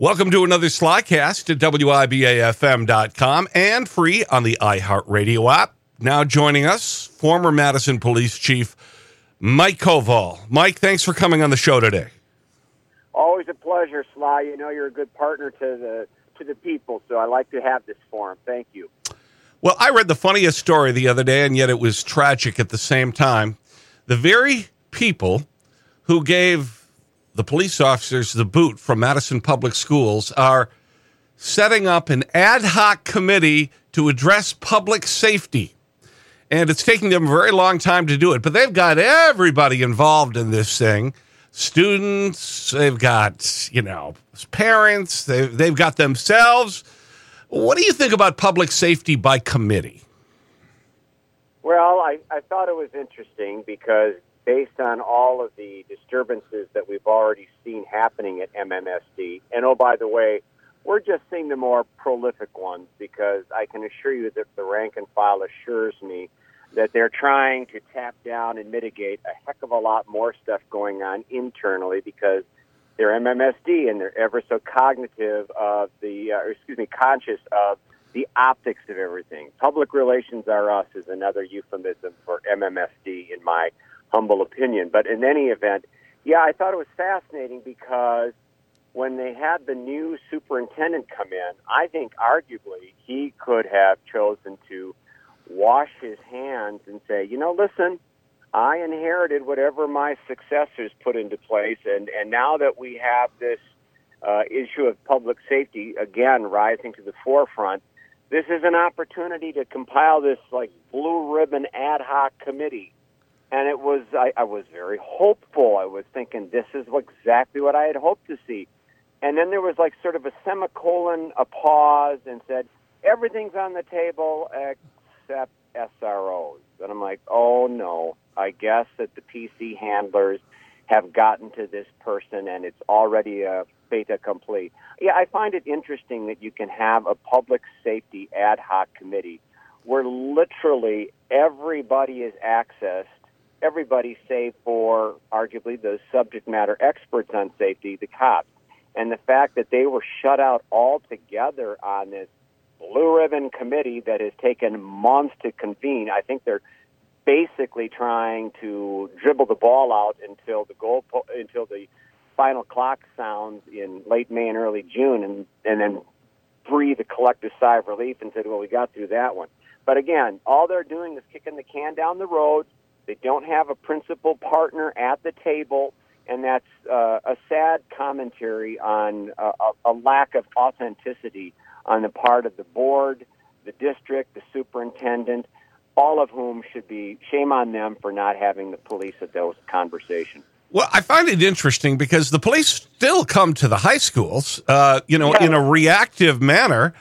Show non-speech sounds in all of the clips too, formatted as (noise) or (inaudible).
Welcome to another Slycast at WIBAFM.com and free on the iHeartRadio app. Now joining us, former Madison Police Chief Mike Koval. Mike, thanks for coming on the show today. Always a pleasure, Sly. You know you're a good partner to the to the people, so I like to have this forum. Thank you. Well, I read the funniest story the other day, and yet it was tragic at the same time. The very people who gave the police officers the boot from Madison Public Schools are setting up an ad hoc committee to address public safety. And it's taking them a very long time to do it, but they've got everybody involved in this thing students, they've got, you know, parents, they've, they've got themselves. What do you think about public safety by committee? Well, I, I thought it was interesting because based on all of the disturbances that we've already seen happening at MMSD, and oh, by the way, we're just seeing the more prolific ones because I can assure you that the rank and file assures me that they're trying to tap down and mitigate a heck of a lot more stuff going on internally because they're MMSD and they're ever so cognitive of the, uh, excuse me, conscious of the optics of everything. Public relations are us is another euphemism for MMSD, in my humble opinion. But in any event, yeah, I thought it was fascinating because when they had the new superintendent come in, I think arguably he could have chosen to wash his hands and say, you know, listen, I inherited whatever my successors put into place, and, and now that we have this uh, issue of public safety again rising to the forefront, this is an opportunity to compile this like blue ribbon ad hoc committee. And it was, I, I was very hopeful. I was thinking this is exactly what I had hoped to see. And then there was like sort of a semicolon, a pause, and said, everything's on the table except SROs. And I'm like, oh no, I guess that the PC handlers have gotten to this person and it's already a beta complete." Yeah, I find it interesting that you can have a public safety ad hoc committee where literally everybody is accessed, everybody save for arguably those subject matter experts on safety, the cops. And the fact that they were shut out altogether on this blue ribbon committee that has taken months to convene. I think they're basically trying to dribble the ball out until the goal po- until the final clock sounds in late May and early June, and and then breathe a collective sigh of relief and said, "Well, we got through that one." But again, all they're doing is kicking the can down the road. They don't have a principal partner at the table, and that's uh, a sad commentary on uh, a, a lack of authenticity on the part of the board, the district, the superintendent, all of whom should be shame on them for not having the police at those conversations. Well, I find it interesting because the police still come to the high schools, uh, you know, Yeah. in a reactive manner.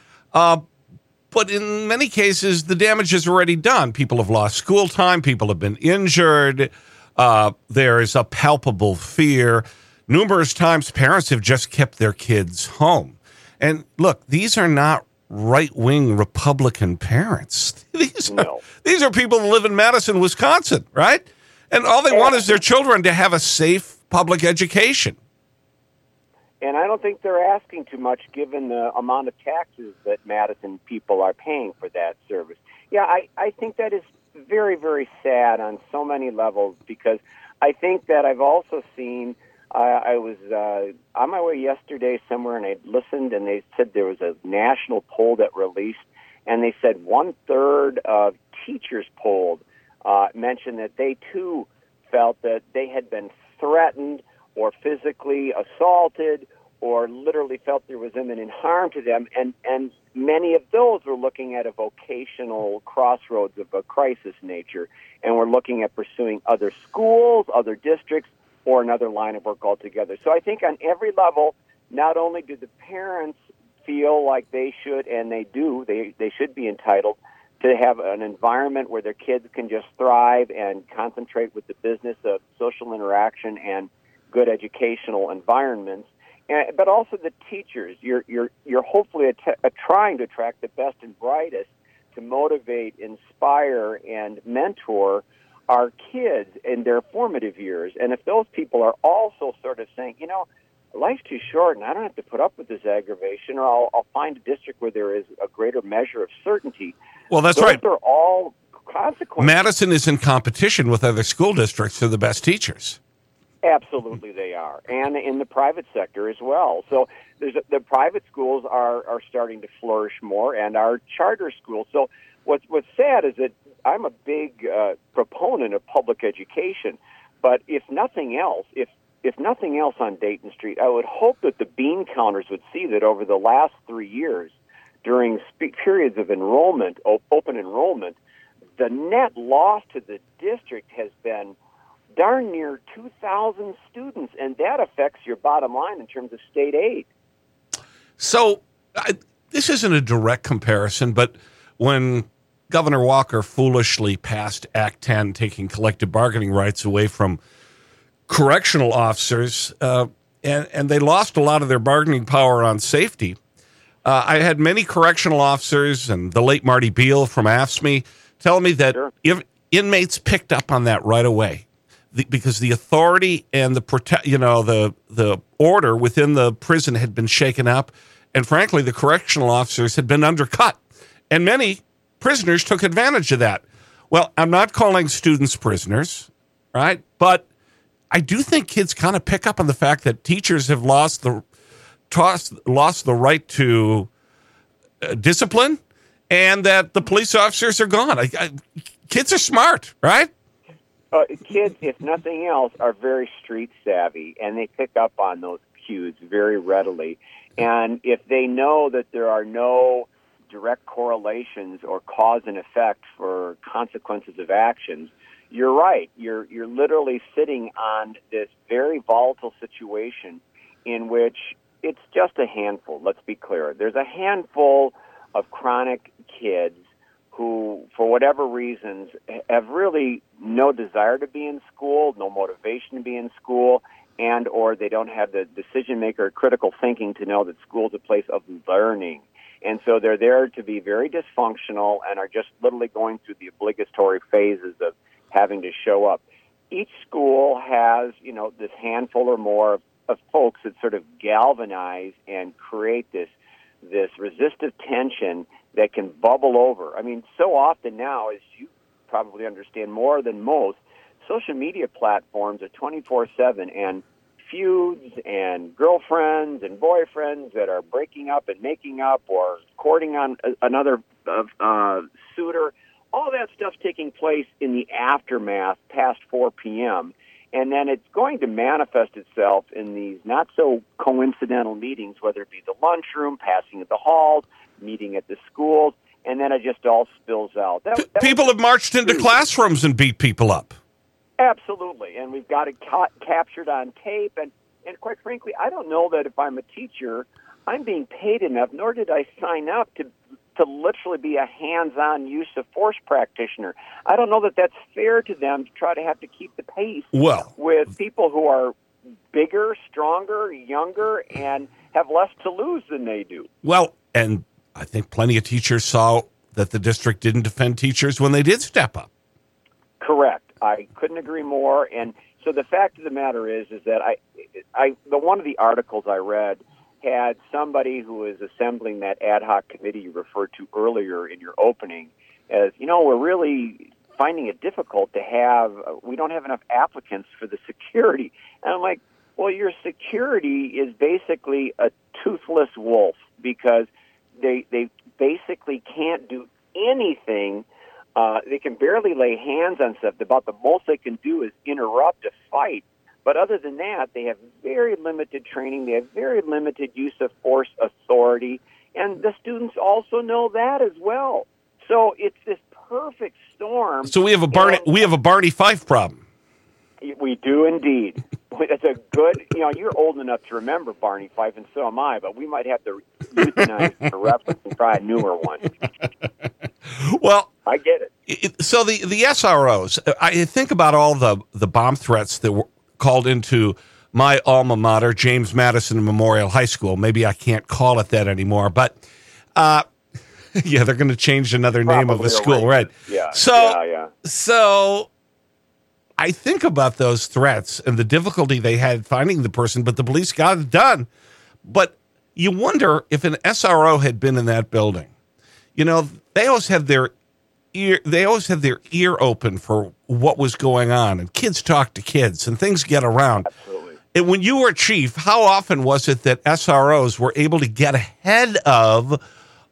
But in many cases, the damage is already done. People have lost school time. People have been injured. Uh, there is a palpable fear. Numerous times, parents have just kept their kids home. And look, these are not right wing Republican parents. (laughs) These are, No. these are people who live in Madison, Wisconsin, right? And all they want is their children to have a safe public education. And I don't think they're asking too much given the amount of taxes that Madison people are paying for that service. Yeah, I, I think that is very, very sad on so many levels because I think that I've also seen. Uh, I was uh, on my way yesterday somewhere and I listened, and they said there was a national poll that released, and they said one third of teachers polled uh, mentioned that they too felt that they had been threatened or physically assaulted or literally felt there was imminent harm to them. And and many of those were looking at a vocational crossroads of a crisis nature and were looking at pursuing other schools other districts or another line of work altogether. So i think on every level not only do the parents feel like they should, and they do, they, they should be entitled to have an environment where their kids can just thrive and concentrate with the business of social interaction and good educational environments. And, but also the teachers. You're, you're, you're hopefully att- uh, trying to attract the best and brightest to motivate, inspire, and mentor our kids in their formative years. And if those people are also sort of saying, you know, life's too short and I don't have to put up with this aggravation, or I'll, I'll find a district where there is a greater measure of certainty. Well, that's Those right. are all consequences. Madison is in competition with other school districts for the best teachers. Absolutely, they are, and in the private sector as well. So there's a, the private schools are are starting to flourish more, and our charter schools. So what's what's sad is that I'm a big uh, proponent of public education, but if nothing else, if if nothing else on Dayton Street, I would hope that the bean counters would see that over the last three years, during spe- periods of enrollment, op- open enrollment, the net loss to the district has been darn near 2,000 students, and that affects your bottom line in terms of state aid. So I, this isn't a direct comparison, but when Governor Walker foolishly passed Act 10, taking collective bargaining rights away from correctional officers, uh, and, and they lost a lot of their bargaining power on safety. Uh, I had many correctional officers and the late Marty Beil from AFSCME tell me that Sure. if inmates picked up on that right away the, because the authority and the protect, you know, the the order within the prison had been shaken up, and frankly, the correctional officers had been undercut, and many prisoners took advantage of that. Well, I'm not calling students prisoners, right? But I do think kids kind of pick up on the fact that teachers have lost the tossed, lost the right to uh, discipline, and that the police officers are gone. I, I, kids are smart, right? Uh, kids, if nothing else, are very street savvy, and they pick up on those cues very readily. And if they know that there are no direct correlations or cause and effect for consequences of actions, you're right. You're you're literally sitting on this very volatile situation in which it's just a handful. Let's be clear. There's a handful of chronic kids who, for whatever reasons, have really no desire to be in school, no motivation to be in school, and or they don't have the decision maker critical thinking to know that school is a place of learning. And so they're there to be very dysfunctional and are just literally going through the obligatory phases of having to show up. Each school has, you know, this handful or more of, folks that sort of galvanize and create this this resistive tension that can bubble over. I mean, so often now, as you probably understand more than most, social media platforms are 24 7 and feuds and girlfriends and boyfriends that are breaking up and making up or courting on another uh, uh, suitor. All that stuff's taking place in the aftermath past 4 p.m. And then it's going to manifest itself in these not so coincidental meetings, whether it be the lunchroom, passing at the halls, meeting at the schools, and then it just all spills out. That, that People have marched into classrooms and beat people up. Absolutely, and we've got it ca- captured on tape. And, and quite frankly, I don't know that if I'm a teacher, I'm being paid enough, nor did I sign up to to literally be a hands-on use of force practitioner. I don't know that that's fair to them to try to have to keep the pace Well, with people who are bigger, stronger, younger, and have less to lose than they do. well, and I think plenty of teachers saw that the district didn't defend teachers when they did step up. Correct. I couldn't agree more. And so the fact of the matter is, is that I, I, the one of the articles I read had somebody who was assembling that ad hoc committee you referred to earlier in your opening as, you know, we're really finding it difficult to have, we don't have enough applicants for the security. And I'm like, well, your security is basically a toothless wolf because they, they basically can't do anything uh, they can barely lay hands on stuff. About the most they can do is interrupt a fight. But other than that, they have very limited training. They have very limited use of force authority. And the students also know that as well. So it's this perfect storm. So we have a Barney, And- we have a Barney Fife problem. We do indeed. (laughs) It's a good, you know, you're old enough to remember Barney Fife, and so am I, but we might have to euthanize the reference and try a newer one. Well, I get it. it, so the the SROs. I think about all the the bomb threats that were called into my alma mater, James Madison Memorial High School. Maybe I can't call it that anymore, but uh, (laughs) yeah, they're going to change another name of Probably a school, a right? Yeah. So yeah, yeah. so I think about those threats and the difficulty they had finding the person, but the police got it done. But you wonder if an SRO had been in that building. You know, they always had their ear they always had their ear open for what was going on and kids talk to kids and things get around. Absolutely. And when you were chief, how often was it that SROs were able to get ahead of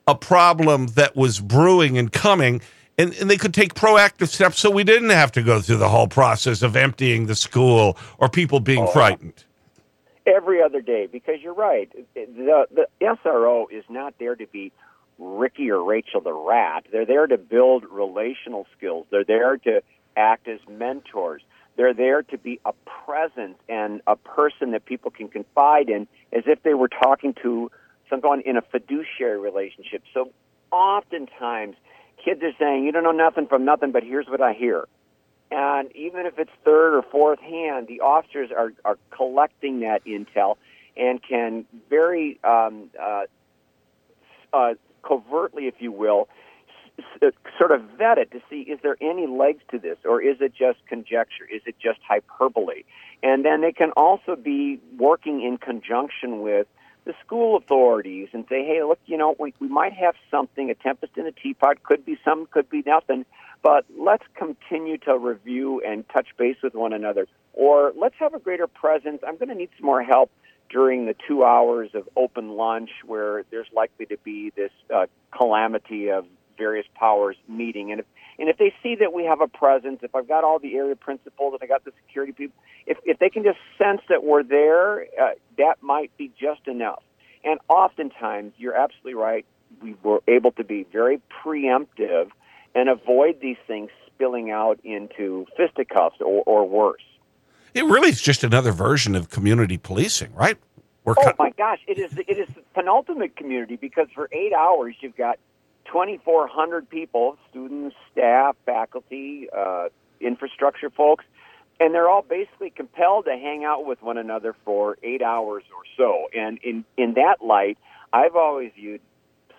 a problem that was brewing and coming, and, and they could take proactive steps so we didn't have to go through the whole process of emptying the school or people being oh, frightened? Every other day because you're right. The the SRO is not there to be Ricky or Rachel the rat. They're there to build relational skills. They're there to act as mentors. They're there to be a presence and a person that people can confide in as if they were talking to someone in a fiduciary relationship. So oftentimes kids are saying, You don't know nothing from nothing, but here's what I hear. And even if it's third or fourth hand, the officers are, are collecting that intel and can very um, uh, uh, covertly, if you will, sort of vet it to see is there any legs to this or is it just conjecture? Is it just hyperbole? And then they can also be working in conjunction with the school authorities and say, hey, look, you know, we, we might have something, a tempest in a teapot, could be some, could be nothing, but let's continue to review and touch base with one another. Or let's have a greater presence. I'm going to need some more help during the two hours of open lunch where there's likely to be this uh, calamity of various powers meeting. And if, and if they see that we have a presence, if I've got all the area principals, and I got the security people, if, if they can just sense that we're there, uh, that might be just enough. And oftentimes, you're absolutely right. We were able to be very preemptive and avoid these things spilling out into fisticuffs or, or worse. It really is just another version of community policing, right? We're Oh my gosh, it is it is the penultimate community because for eight hours you've got 2,400 people, students, staff, faculty, uh, infrastructure folks, and they're all basically compelled to hang out with one another for eight hours or so. And in in that light, I've always viewed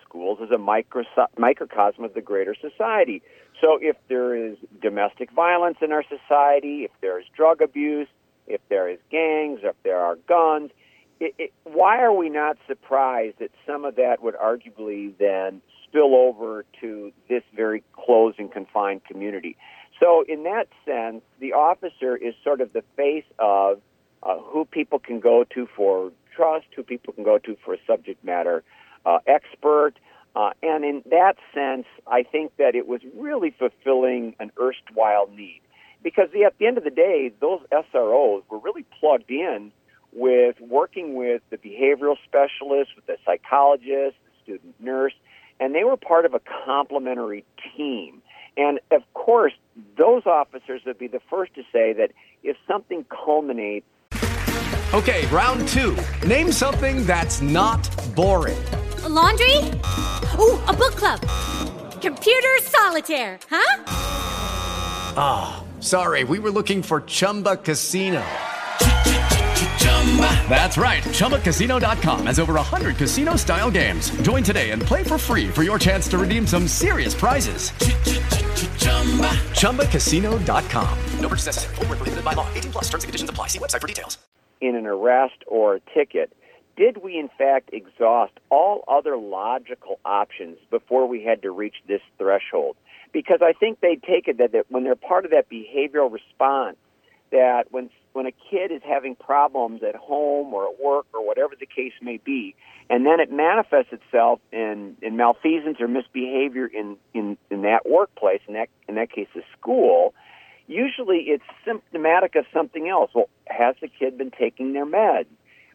schools as a micro, microcosm of the greater society. So if there is domestic violence in our society, if there is drug abuse, if there is gangs, if there are guns, it, it, why are we not surprised that some of that would arguably then spill over to this very closed and confined community? So, in that sense, the officer is sort of the face of uh, who people can go to for trust, who people can go to for a subject matter uh, expert. Uh, and in that sense, I think that it was really fulfilling an erstwhile need. Because the, at the end of the day, those SROs were really plugged in with working with the behavioral specialist, with the psychologist, the student nurse, and they were part of a complementary team. And of course, those officers would be the first to say that if something culminates Okay, round two. Name something that's not boring. A laundry? Ooh, a book club. Computer solitaire, huh? Ah, sorry, we were looking for Chumba Casino. That's right. ChumbaCasino.com has over 100 casino style games. Join today and play for free for your chance to redeem some serious prizes. ChumbaCasino.com. No purchase necessary. Void where prohibited by law. 18 plus terms and conditions apply. See website for details. in an arrest or a ticket, did we in fact exhaust all other logical options before we had to reach this threshold? Because I think they take it that, that when they're part of that behavioral response, that when when a kid is having problems at home or at work or whatever the case may be, and then it manifests itself in, in malfeasance or misbehavior in, in, in that workplace, in that in that case the school, usually it's symptomatic of something else. Well, has the kid been taking their meds?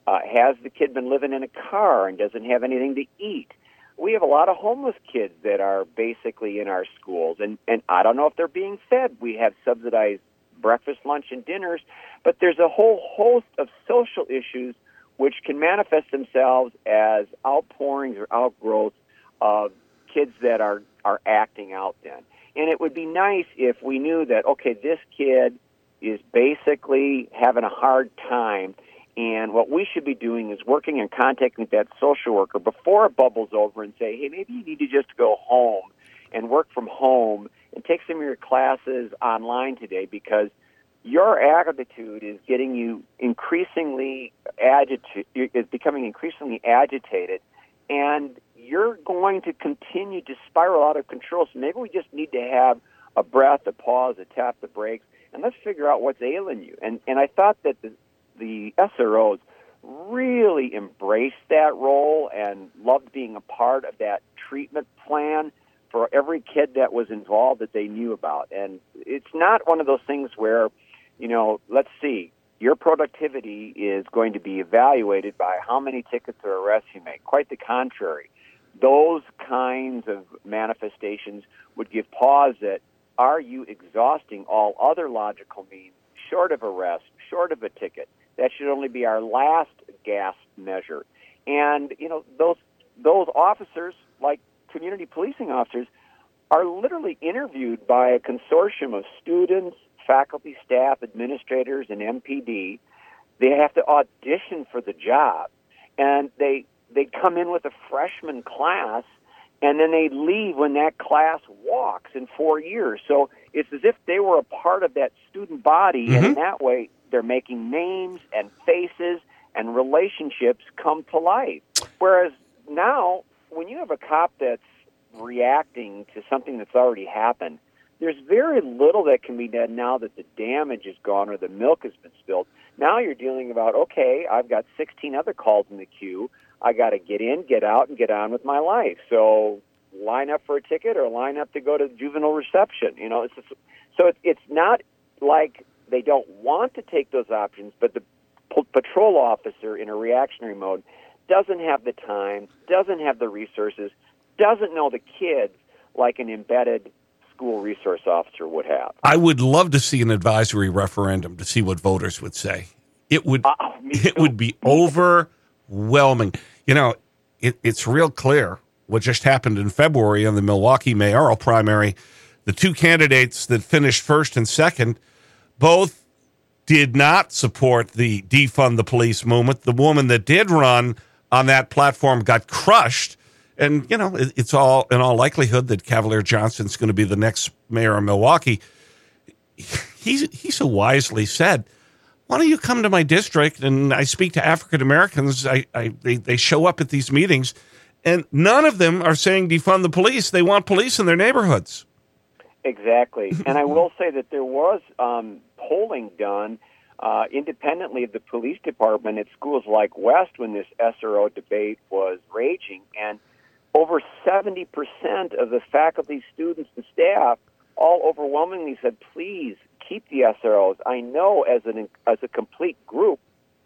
Uh, has the kid been living in a car and doesn't have anything to eat? We have a lot of homeless kids that are basically in our schools, and, and I don't know if they're being fed. We have subsidized breakfast, lunch, and dinners. But there's a whole host of social issues which can manifest themselves as outpourings or outgrowths of kids that are, are acting out then. And it would be nice if we knew that, okay, this kid is basically having a hard time. And what we should be doing is working and contacting that social worker before it bubbles over and say, hey, maybe you need to just go home and work from home and take some of your classes online today because your attitude is getting you increasingly agitated, is becoming increasingly agitated, and you're going to continue to spiral out of control. So maybe we just need to have a breath, a pause, a tap the brakes, and let's figure out what's ailing you. And and I thought that the the SROs really embraced that role and loved being a part of that treatment plan for every kid that was involved that they knew about. And it's not one of those things where, you know, let's see, your productivity is going to be evaluated by how many tickets or arrests you make. Quite the contrary. Those kinds of manifestations would give pause that are you exhausting all other logical means short of arrest, short of a ticket? That should only be our last gasp measure. And, you know, those those officers, like community policing officers are literally interviewed by a consortium of students, faculty, staff, administrators, and MPD. They have to audition for the job, and they they come in with a freshman class, and then they leave when that class walks in four years. So it's as if they were a part of that student body, mm-hmm. and in that way, they're making names and faces and relationships come to life. Whereas now when you have a cop that's reacting to something that's already happened, there's very little that can be done now that the damage is gone or the milk has been spilled. Now you're dealing about, okay, I've got 16 other calls in the queue. I got to get in, get out, and get on with my life. So line up for a ticket or line up to go to juvenile reception. You know, it's just, so it's, it's not like they don't want to take those options, but the patrol officer in a reactionary mode doesn't have the time, doesn't have the resources, doesn't know the kids like an embedded school resource officer would have. I would love to see an advisory referendum to see what voters would say. It would uh, it would be overwhelming. You know, it, it's real clear what just happened in February in the Milwaukee mayoral primary. The two candidates that finished first and second both did not support the defund the police movement. The woman that did run on that platform got crushed. And, you know, it, it's all in all likelihood that Cavalier Johnson's going to be the next mayor of Milwaukee. He, he so wisely said, why don't you come to my district and I speak to African Americans? I, I, they, they show up at these meetings and none of them are saying defund the police. They want police in their neighborhoods. Exactly. (laughs) and I will say that there was um, polling done uh, independently of the police department at schools like West when this SRO debate was raging. And over 70% of the faculty, students, and staff all overwhelmingly said, please keep the SROs. I know as, an, as a complete group,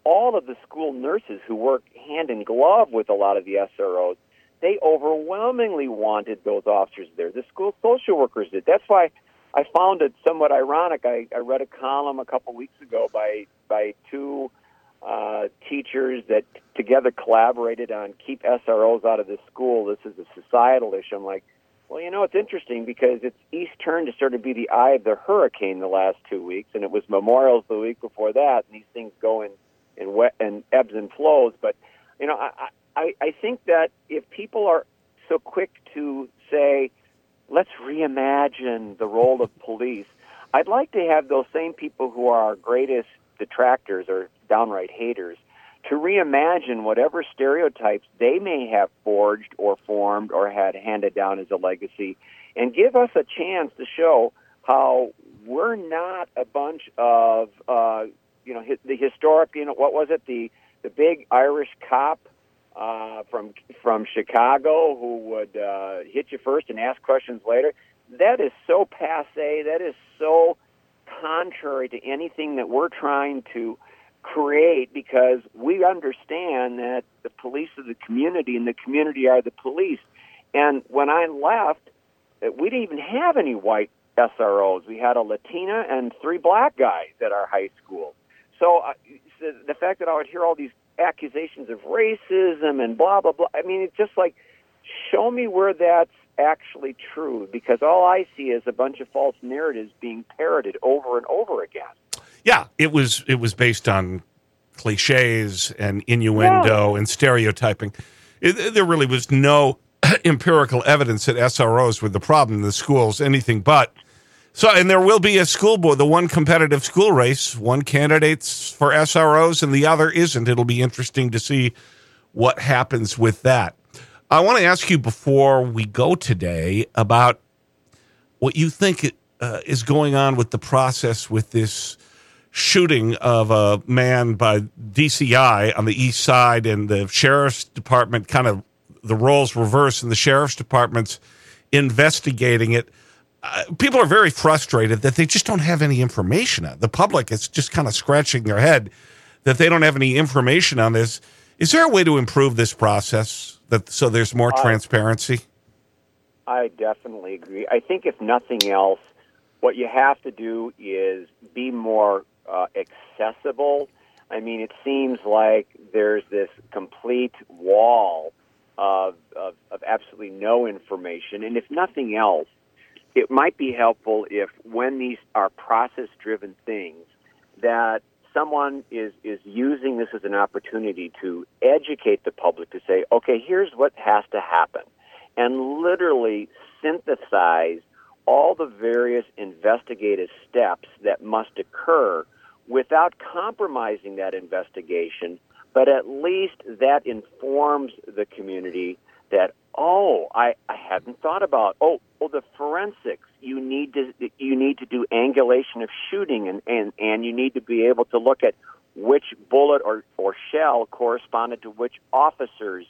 all of the school nurses who work hand in glove with a lot of the SROs, they overwhelmingly wanted those officers there. The school social workers did. That's why I found it somewhat ironic. I, I read a column a couple weeks ago by by two uh, teachers that together collaborated on keep SROs out of the school. This is a societal issue. I'm like, well, you know, it's interesting because it's East turn to sort of be the eye of the hurricane the last two weeks, and it was Memorials the week before that, and these things go in in wet and ebbs and flows. But you know, I I, I think that if people are so quick to say let's reimagine the role of police. I'd like to have those same people who are our greatest detractors or downright haters to reimagine whatever stereotypes they may have forged or formed or had handed down as a legacy and give us a chance to show how we're not a bunch of uh, you know the historic you know what was it the the big Irish cop uh, from from Chicago who would uh, hit you first and ask questions later. That is so passe. That is so contrary to anything that we're trying to create because we understand that the police are the community and the community are the police. And when I left, we didn't even have any white SROs. We had a Latina and three black guys at our high school. So uh, the, the fact that I would hear all these accusations of racism and blah blah blah. I mean, it's just like show me where that's actually true because all I see is a bunch of false narratives being parroted over and over again. Yeah, it was it was based on cliches and innuendo and stereotyping. It, there really was no (clears throat) empirical evidence that SROs were the problem in the schools, anything but. So, and there will be a school board, the one competitive school race, one candidate's for SROs and the other isn't. It'll be interesting to see what happens with that. I want to ask you before we go today about what you think uh, is going on with the process with this shooting of a man by DCI on the east side and the sheriff's department kind of the roles reversed and the sheriff's department's investigating it. Uh, people are very frustrated that they just don't have any information. The public is just kind of scratching their head that they don't have any information on this. Is there a way to improve this process that so there's more Uh, transparency? I definitely agree. I think if nothing else, what you have to do is be more uh, accessible. I mean, it seems like there's this complete wall of, of, of absolutely no information. And if nothing else, it might be helpful if when these are process driven things, that someone is, is using this as an opportunity to educate the public to say, okay, here's what has to happen and literally synthesize all the various investigative steps that must occur without compromising that investigation, but at least that informs the community that oh, I, I hadn't thought about oh oh the forensics you need to you need to do angulation of shooting and, and, and you need to be able to look at which bullet or, or shell corresponded to which officer's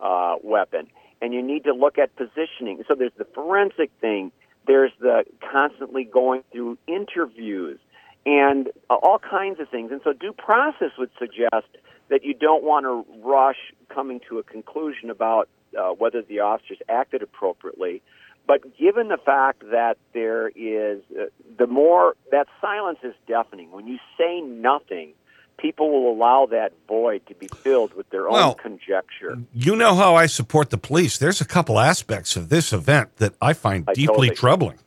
uh, weapon and you need to look at positioning. So there's the forensic thing. There's the constantly going through interviews and uh, all kinds of things. And so due process would suggest that you don't want to rush coming to a conclusion about uh, whether the officers acted appropriately. But given the fact that there is uh, the more that silence is deafening. When you say nothing, people will allow that void to be filled with their Well, own conjecture. You know how I support the police. There's a couple aspects of this event that I find I deeply totally- troubling.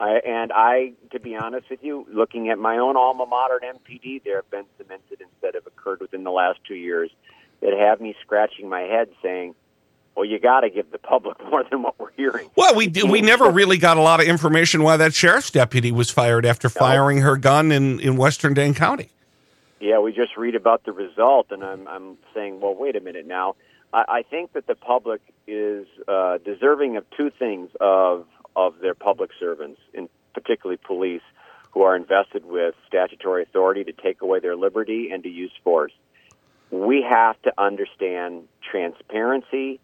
I, and I, to be honest with you, looking at my own alma mater at MPD, there have been some incidents that have occurred within the last two years that have me scratching my head, saying, "Well, you got to give the public (laughs) more than what we're hearing." Well, we did, we never really got a lot of information why that sheriff's deputy was fired after firing her gun in, in Western Dane County. Yeah, we just read about the result, and I'm, I'm saying, well, wait a minute now. I, I think that the public is uh, deserving of two things of of their public servants, in particularly police, who are invested with statutory authority to take away their liberty and to use force. We have to understand transparency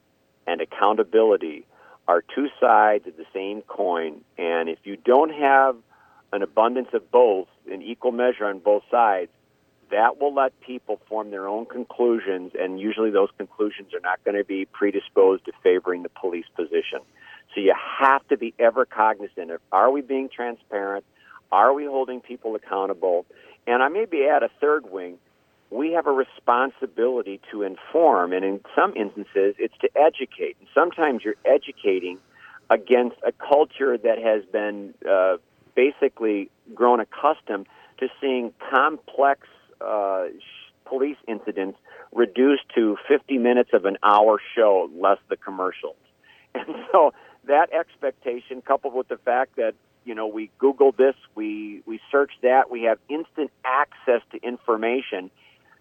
and accountability are two sides of the same coin, and if you don't have an abundance of both in equal measure on both sides, that will let people form their own conclusions, and usually those conclusions are not going to be predisposed to favoring the police position. So you have to be ever cognizant of are we being transparent? Are we holding people accountable? And I maybe add a third wing. We have a responsibility to inform, and in some instances, it's to educate. And sometimes you're educating against a culture that has been uh, basically grown accustomed to seeing complex uh, police incidents reduced to 50 minutes of an hour show, less the commercials. (laughs) And so that expectation, coupled with the fact that you know we Google this, we we search that, we have instant access to information.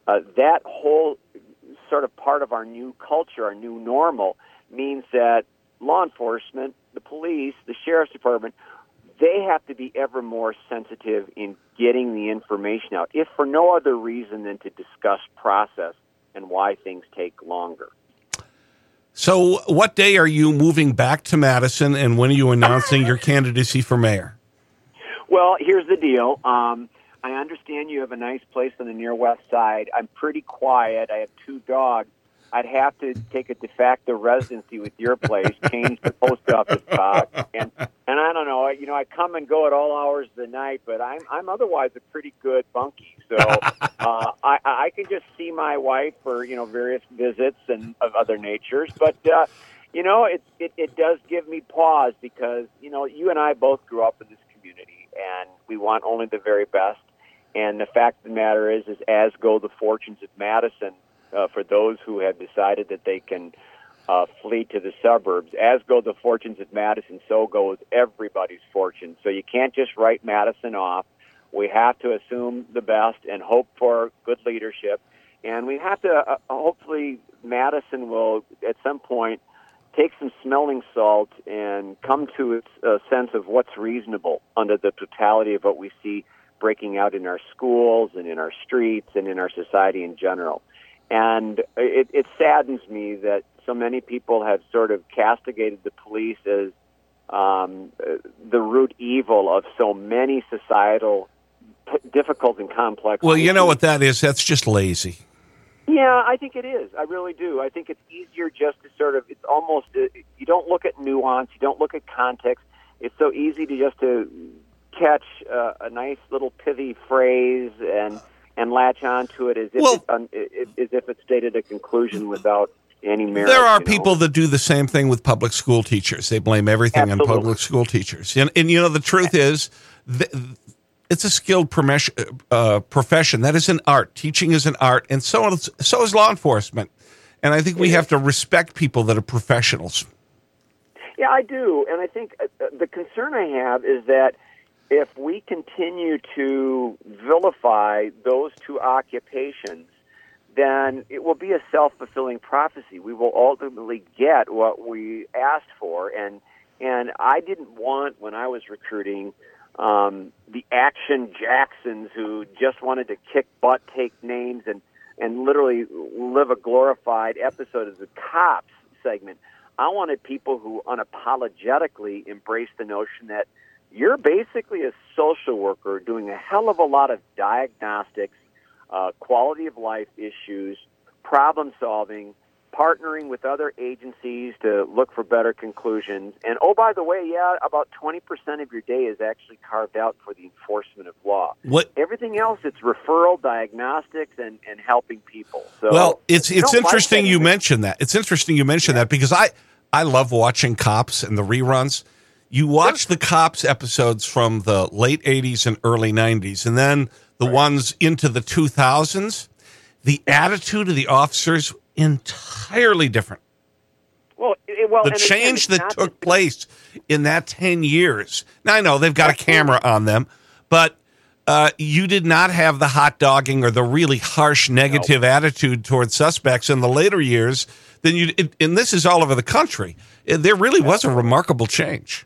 Uh, that whole sort of part of our new culture, our new normal, means that law enforcement, the police, the sheriff's department, they have to be ever more sensitive in getting the information out, if for no other reason than to discuss process and why things take longer. So, what day are you moving back to Madison, and when are you announcing your (laughs) candidacy for mayor? Well, here's the deal. Um, I understand you have a nice place on the near west side. I'm pretty quiet. I have two dogs. I'd have to take a de facto residency with your place, change the post office box, and and I don't know. You know, I come and go at all hours of the night, but I'm I'm otherwise a pretty good bunkie. So (laughs) uh, I I can just see my wife for you know various visits and of other natures, but. uh you know, it, it it does give me pause because you know you and I both grew up in this community, and we want only the very best. And the fact of the matter is, is as go the fortunes of Madison uh, for those who have decided that they can uh, flee to the suburbs. As go the fortunes of Madison, so goes everybody's fortune. So you can't just write Madison off. We have to assume the best and hope for good leadership. And we have to, uh, hopefully, Madison will at some point take some smelling salt and come to its uh, sense of what's reasonable under the totality of what we see breaking out in our schools and in our streets and in our society in general. And it, it saddens me that so many people have sort of castigated the police as um, the root evil of so many societal difficult and complex. Well, you know what that is? That's just lazy. Yeah, I think it is. I really do. I think it's easier just to sort of. It's almost uh, you don't look at nuance, you don't look at context. It's so easy to just to catch uh, a nice little pithy phrase and and latch onto it as if Well- it, um, as if it stated a conclusion without any merit. There are you know? people that do the same thing with public school teachers. They blame everything on public school teachers. And, and you know, the truth is, th- it's a skilled uh, profession. That is an art. Teaching is an art, and so is, so is law enforcement. And I think we have to respect people that are professionals. Yeah, I do, and I think uh, uh, the concern I have is that if we continue to vilify those two occupations, then it will be a self-fulfilling prophecy. We will ultimately get what we asked for, and and I didn't want when I was recruiting um, the action Jacksons who just wanted to kick butt, take names, and and literally live a glorified episode of the cops segment. I wanted people who unapologetically embrace the notion that you're basically a social worker doing a hell of a lot of diagnostics, uh, quality of life issues, problem solving, partnering with other agencies to look for better conclusions. And oh, by the way, yeah, about 20% of your day is actually carved out for the enforcement of law. What? Everything else, it's referral, diagnostics, and, and helping people. So Well, it's it's like interesting you mentioned that. It's interesting you mentioned that because I I love watching cops and the reruns. You watch the cops episodes from the late 80s and early 90s and then the ones into the 2000s. The attitude of the officers entirely different. Well, it, well The again, change it's that took place in that 10 years. Now I know they've got a camera on them, but uh, you did not have the hot dogging or the really harsh negative attitude towards suspects in the later years. Then you, it, and this is all over the country. There really was a remarkable change.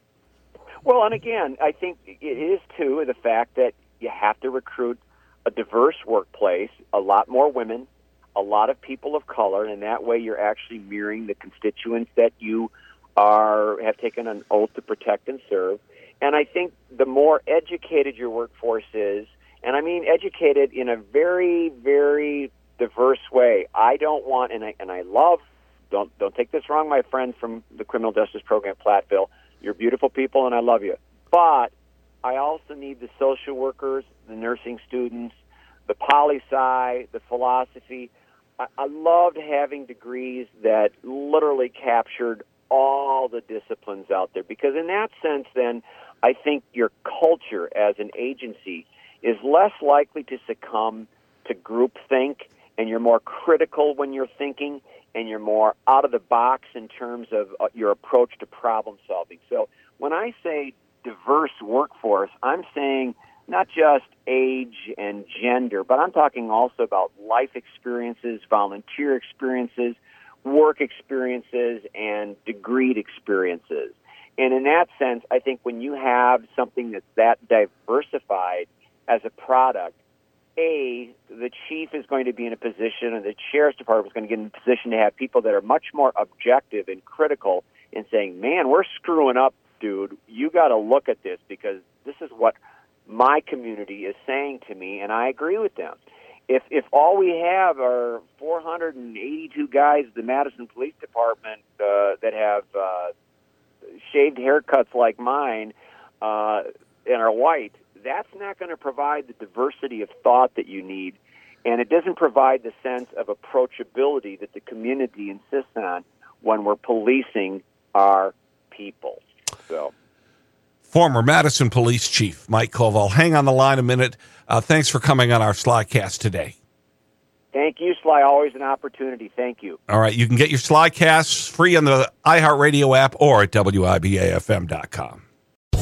Well, and again, I think it is too the fact that you have to recruit a diverse workplace, a lot more women, a lot of people of color, and that way you're actually mirroring the constituents that you are have taken an oath to protect and serve. And I think the more educated your workforce is, and I mean educated in a very, very diverse way. I don't want, and I and I love. Don't don't take this wrong, my friend from the criminal justice program, Platteville. You're beautiful people, and I love you. But I also need the social workers, the nursing students, the poli sci, the philosophy. I, I loved having degrees that literally captured all the disciplines out there because, in that sense, then I think your culture as an agency is less likely to succumb to groupthink, and you're more critical when you're thinking, and you're more out of the box in terms of uh, your approach to problem solving. So when I say diverse workforce, I'm saying not just age and gender, but I'm talking also about life experiences, volunteer experiences, work experiences, and degreed experiences. And in that sense, I think when you have something that's that diversified as a product, a, the chief is going to be in a position, and the sheriff's department is going to get in a position to have people that are much more objective and critical in saying, man, we're screwing up, dude. You got to look at this because this is what my community is saying to me, and I agree with them. if if all we have are 482 guys the Madison Police Department uh, that have uh, shaved haircuts like mine uh, and are white, that's not going to provide the diversity of thought that you need, and it doesn't provide the sense of approachability that the community insists on when we're policing our people. So. Former Madison Police Chief Mike Koval. Hang on the line a minute. Uh, thanks for coming on our Slycast today. Thank you, Sly. Always an opportunity. Thank you. All right. You can get your Slycasts free on the iHeartRadio app or at WIBAFM.com.